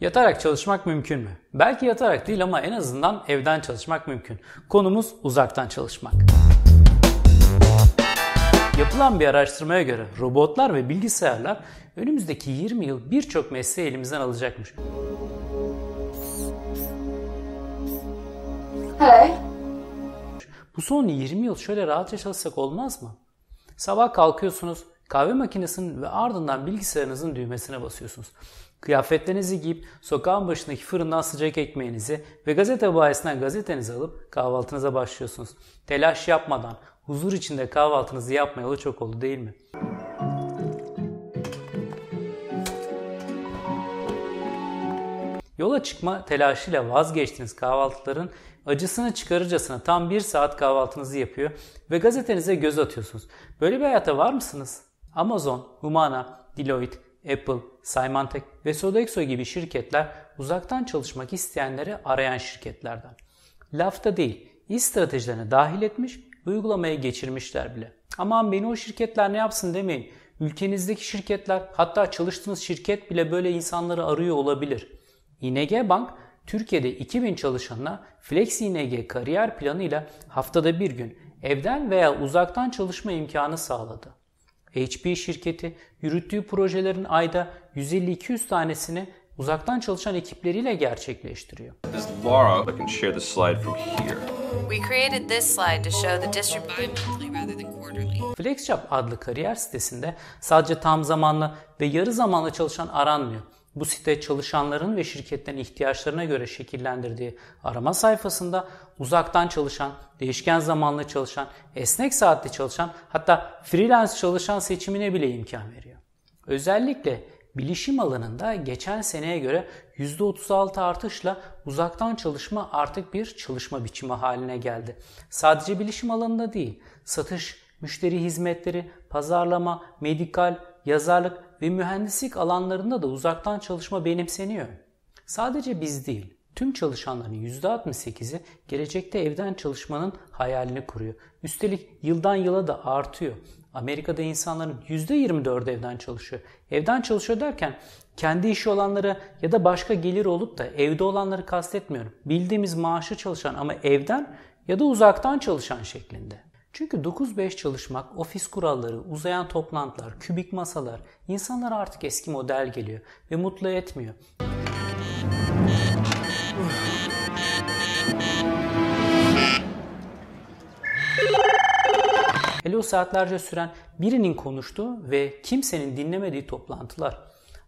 Yatarak çalışmak mümkün mü? Belki yatarak değil ama en azından evden çalışmak mümkün. Konumuz uzaktan çalışmak. Yapılan bir araştırmaya göre robotlar ve bilgisayarlar önümüzdeki 20 yıl birçok mesleği elimizden alacakmış. Hello. Bu son 20 yıl şöyle rahatça çalışsak olmaz mı? Sabah kalkıyorsunuz, kahve makinesinin ve ardından bilgisayarınızın düğmesine basıyorsunuz. Kıyafetlerinizi giyip sokağın başındaki fırından sıcak ekmeğinizi ve gazete bayisinden gazetenizi alıp kahvaltınıza başlıyorsunuz. Telaş yapmadan, huzur içinde kahvaltınızı yapmayalı çok oldu değil mi? Yola çıkma telaşıyla vazgeçtiğiniz kahvaltıların acısını çıkarırcasına tam bir saat kahvaltınızı yapıyor ve gazetenize göz atıyorsunuz. Böyle bir hayata var mısınız? Amazon, Humana, Deloitte, Apple, Symantec ve Sodexo gibi şirketler uzaktan çalışmak isteyenleri arayan şirketlerden. Lafta değil, iş stratejilerine dahil etmiş uygulamaya geçirmişler bile. Aman beni o şirketler ne yapsın demeyin. Ülkenizdeki şirketler hatta çalıştığınız şirket bile böyle insanları arıyor olabilir. ING Bank Türkiye'de 2000 çalışanına Flex ING kariyer planıyla haftada bir gün evden veya uzaktan çalışma imkanı sağladı. HP şirketi yürüttüğü projelerin ayda 150-200 tanesini uzaktan çalışan ekipleriyle gerçekleştiriyor. This is Laura. I can share the slide from here. We created this slide to show the distribution. FlexJob adlı kariyer sitesinde sadece tam zamanlı ve yarı zamanlı çalışan aranmıyor. Bu site çalışanların ve şirketlerin ihtiyaçlarına göre şekillendirdiği arama sayfasında uzaktan çalışan, değişken zamanlı çalışan, esnek saatli çalışan hatta freelance çalışan seçimine bile imkan veriyor. Özellikle bilişim alanında geçen seneye göre %36 artışla uzaktan çalışma artık bir çalışma biçimi haline geldi. Sadece bilişim alanında değil, satış, müşteri hizmetleri, pazarlama, medikal, yazarlık ve mühendislik alanlarında da uzaktan çalışma benimseniyor. Sadece biz değil, tüm çalışanların %68'i gelecekte evden çalışmanın hayalini kuruyor. Üstelik yıldan yıla da artıyor. Amerika'da insanların %24'ü evden çalışıyor. Evden çalışıyor derken kendi işi olanları ya da başka gelir olup da evde olanları kastetmiyorum. Bildiğimiz maaşı çalışan ama evden ya da uzaktan çalışan şeklinde. Çünkü 9-5 çalışmak, ofis kuralları, uzayan toplantılar, kübik masalar insanlara artık eski model geliyor ve mutlu etmiyor. Hele o saatlerce süren birinin konuştuğu ve kimsenin dinlemediği toplantılar.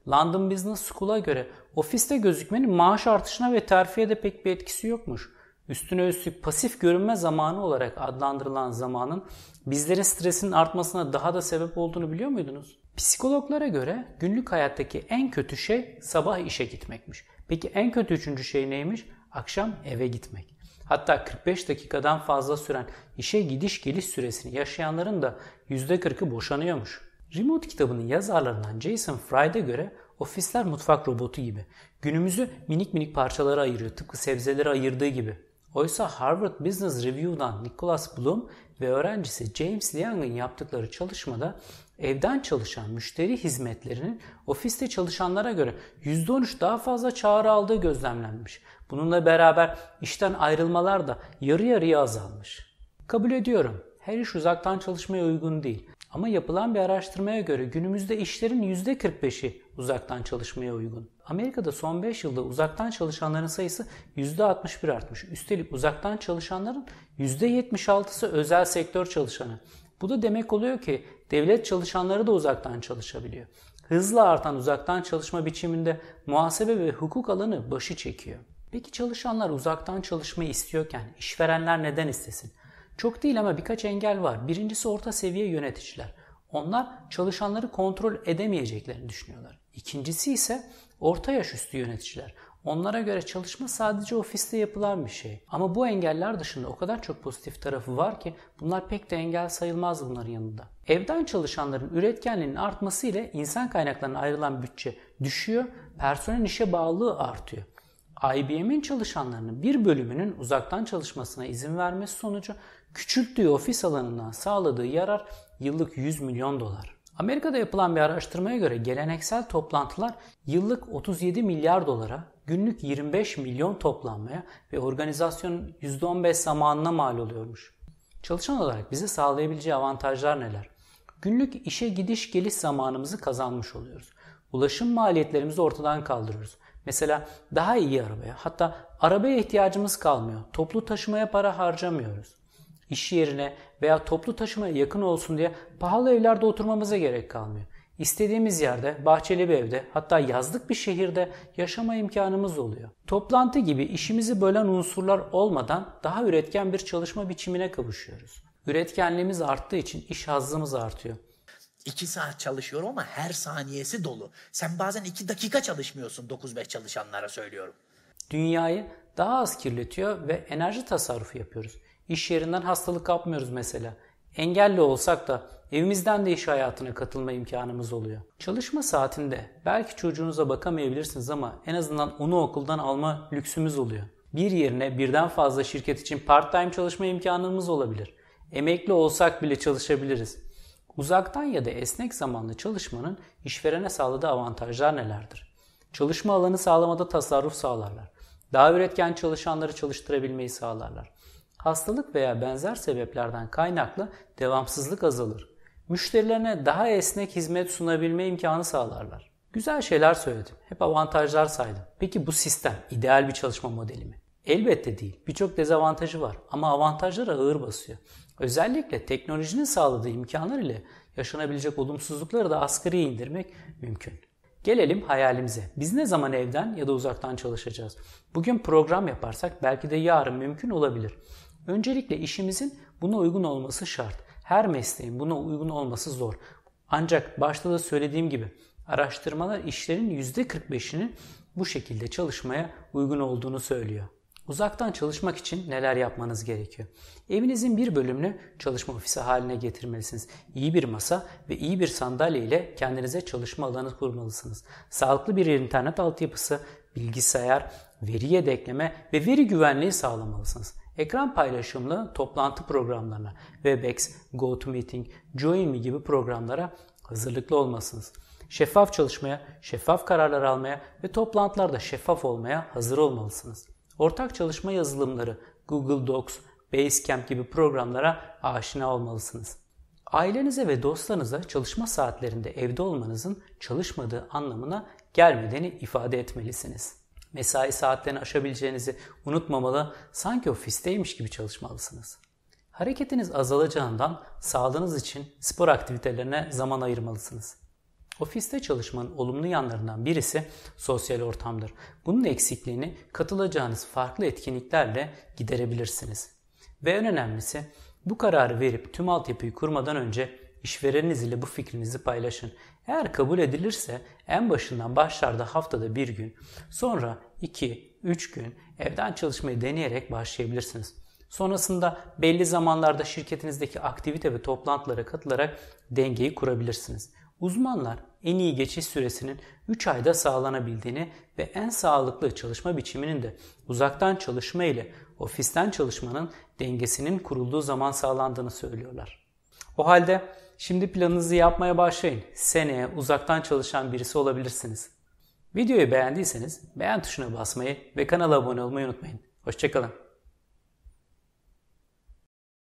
London Business School'a göre ofiste gözükmenin maaş artışına ve terfiyede pek bir etkisi yokmuş. Üstüne üstlük pasif görünme zamanı olarak adlandırılan zamanın bizlerin stresinin artmasına daha da sebep olduğunu biliyor muydunuz? Psikologlara göre günlük hayattaki en kötü şey sabah işe gitmekmiş. Peki en kötü üçüncü şey neymiş? Akşam eve gitmek. Hatta 45 dakikadan fazla süren işe gidiş geliş süresini yaşayanların da %40'ı boşanıyormuş. Remote kitabının yazarlarından Jason Fried'e göre ofisler mutfak robotu gibi. Günümüzü minik minik parçalara ayırıyor tıpkı sebzeleri ayırdığı gibi. Oysa Harvard Business Review'dan Nicholas Bloom ve öğrencisi James Liang'ın yaptıkları çalışmada evden çalışan müşteri hizmetlerinin ofiste çalışanlara göre %13 daha fazla çağrı aldığı gözlemlenmiş. Bununla beraber işten ayrılmalar da yarı yarıya azalmış. Kabul ediyorum. Her iş uzaktan çalışmaya uygun değil. Ama yapılan bir araştırmaya göre günümüzde işlerin %45'i uzaktan çalışmaya uygun. Amerika'da son 5 yılda uzaktan çalışanların sayısı %61 artmış. Üstelik uzaktan çalışanların %76'sı özel sektör çalışanı. Bu da demek oluyor ki devlet çalışanları da uzaktan çalışabiliyor. Hızla artan uzaktan çalışma biçiminde muhasebe ve hukuk alanı başı çekiyor. Peki çalışanlar uzaktan çalışmayı istiyorken işverenler neden istesin? Çok değil ama birkaç engel var. Birincisi orta seviye yöneticiler. Onlar çalışanları kontrol edemeyeceklerini düşünüyorlar. İkincisi ise orta yaş üstü yöneticiler. Onlara göre çalışma sadece ofiste yapılan bir şey. Ama bu engeller dışında o kadar çok pozitif tarafı var ki bunlar pek de engel sayılmaz bunların yanında. Evden çalışanların üretkenliğinin artması ile insan kaynaklarına ayrılan bütçe düşüyor, personel işe bağlılığı artıyor. IBM'in çalışanlarının bir bölümünün uzaktan çalışmasına izin vermesi sonucu küçülttüğü ofis alanından sağladığı yarar yıllık 100 milyon dolar. Amerika'da yapılan bir araştırmaya göre geleneksel toplantılar yıllık 37 milyar dolara, günlük 25 milyon toplanmaya ve organizasyonun %15 zamanına mal oluyormuş. Çalışan olarak bize sağlayabileceği avantajlar neler? Günlük işe gidiş geliş zamanımızı kazanmış oluyoruz. Ulaşım maliyetlerimizi ortadan kaldırıyoruz. Mesela daha iyi arabaya hatta arabaya ihtiyacımız kalmıyor. Toplu taşımaya para harcamıyoruz. İş yerine veya toplu taşımaya yakın olsun diye pahalı evlerde oturmamıza gerek kalmıyor. İstediğimiz yerde, bahçeli bir evde, hatta yazlık bir şehirde yaşama imkanımız oluyor. Toplantı gibi işimizi bölen unsurlar olmadan daha üretken bir çalışma biçimine kavuşuyoruz. Üretkenliğimiz arttığı için iş hazzımız artıyor. İki saat çalışıyorum ama her saniyesi dolu. Sen bazen iki dakika çalışmıyorsun 9-5 çalışanlara söylüyorum. Dünyayı daha az kirletiyor ve enerji tasarrufu yapıyoruz. İş yerinden hastalık kapmıyoruz mesela. Engelli olsak da evimizden de iş hayatına katılma imkanımız oluyor. Çalışma saatinde belki çocuğunuza bakamayabilirsiniz ama en azından onu okuldan alma lüksümüz oluyor. Bir yerine birden fazla şirket için part-time çalışma imkanımız olabilir. Emekli olsak bile çalışabiliriz. Uzaktan ya da esnek zamanlı çalışmanın işverene sağladığı avantajlar nelerdir? Çalışma alanı sağlamada tasarruf sağlarlar. Daha üretken çalışanları çalıştırabilmeyi sağlarlar. Hastalık veya benzer sebeplerden kaynaklı devamsızlık azalır. Müşterilerine daha esnek hizmet sunabilme imkanı sağlarlar. Güzel şeyler söyledim. Hep avantajlar saydım. Peki bu sistem ideal bir çalışma modeli mi? Elbette değil. Birçok dezavantajı var ama avantajları ağır basıyor. Özellikle teknolojinin sağladığı imkanlar ile yaşanabilecek olumsuzlukları da asgari indirmek mümkün. Gelelim hayalimize. Biz ne zaman evden ya da uzaktan çalışacağız? Bugün program yaparsak belki de yarın mümkün olabilir. Öncelikle işimizin buna uygun olması şart. Her mesleğin buna uygun olması zor. Ancak başta da söylediğim gibi araştırmalar işlerin %45'inin bu şekilde çalışmaya uygun olduğunu söylüyor. Uzaktan çalışmak için neler yapmanız gerekiyor? Evinizin bir bölümünü çalışma ofisi haline getirmelisiniz. İyi bir masa ve iyi bir sandalye ile kendinize çalışma alanı kurmalısınız. Sağlıklı bir internet altyapısı, bilgisayar, veri yedekleme ve veri güvenliği sağlamalısınız. Ekran paylaşımlı toplantı programlarına, Webex, GoToMeeting, JoinMe gibi programlara hazırlıklı olmalısınız. Şeffaf çalışmaya, şeffaf kararlar almaya ve toplantılarda şeffaf olmaya hazır olmalısınız. Ortak çalışma yazılımları Google Docs, Basecamp gibi programlara aşina olmalısınız. Ailenize ve dostlarınıza çalışma saatlerinde evde olmanızın çalışmadığı anlamına gelmediğini ifade etmelisiniz. Mesai saatlerini aşabileceğinizi unutmamalı, sanki ofisteymiş gibi çalışmalısınız. Hareketiniz azalacağından sağlığınız için spor aktivitelerine zaman ayırmalısınız. Ofiste çalışmanın olumlu yanlarından birisi sosyal ortamdır. Bunun eksikliğini katılacağınız farklı etkinliklerle giderebilirsiniz. Ve en önemlisi bu kararı verip tüm altyapıyı kurmadan önce işvereniniz ile bu fikrinizi paylaşın. Eğer kabul edilirse en başından başlarda haftada bir gün, sonra 2-3 gün evden çalışmayı deneyerek başlayabilirsiniz. Sonrasında belli zamanlarda şirketinizdeki aktivite ve toplantılara katılarak dengeyi kurabilirsiniz. Uzmanlar en iyi geçiş süresinin 3 ayda sağlanabildiğini ve en sağlıklı çalışma biçiminin de uzaktan çalışma ile ofisten çalışmanın dengesinin kurulduğu zaman sağlandığını söylüyorlar. O halde şimdi planınızı yapmaya başlayın. Seneye uzaktan çalışan birisi olabilirsiniz. Videoyu beğendiyseniz beğen tuşuna basmayı ve kanala abone olmayı unutmayın. Hoşçakalın.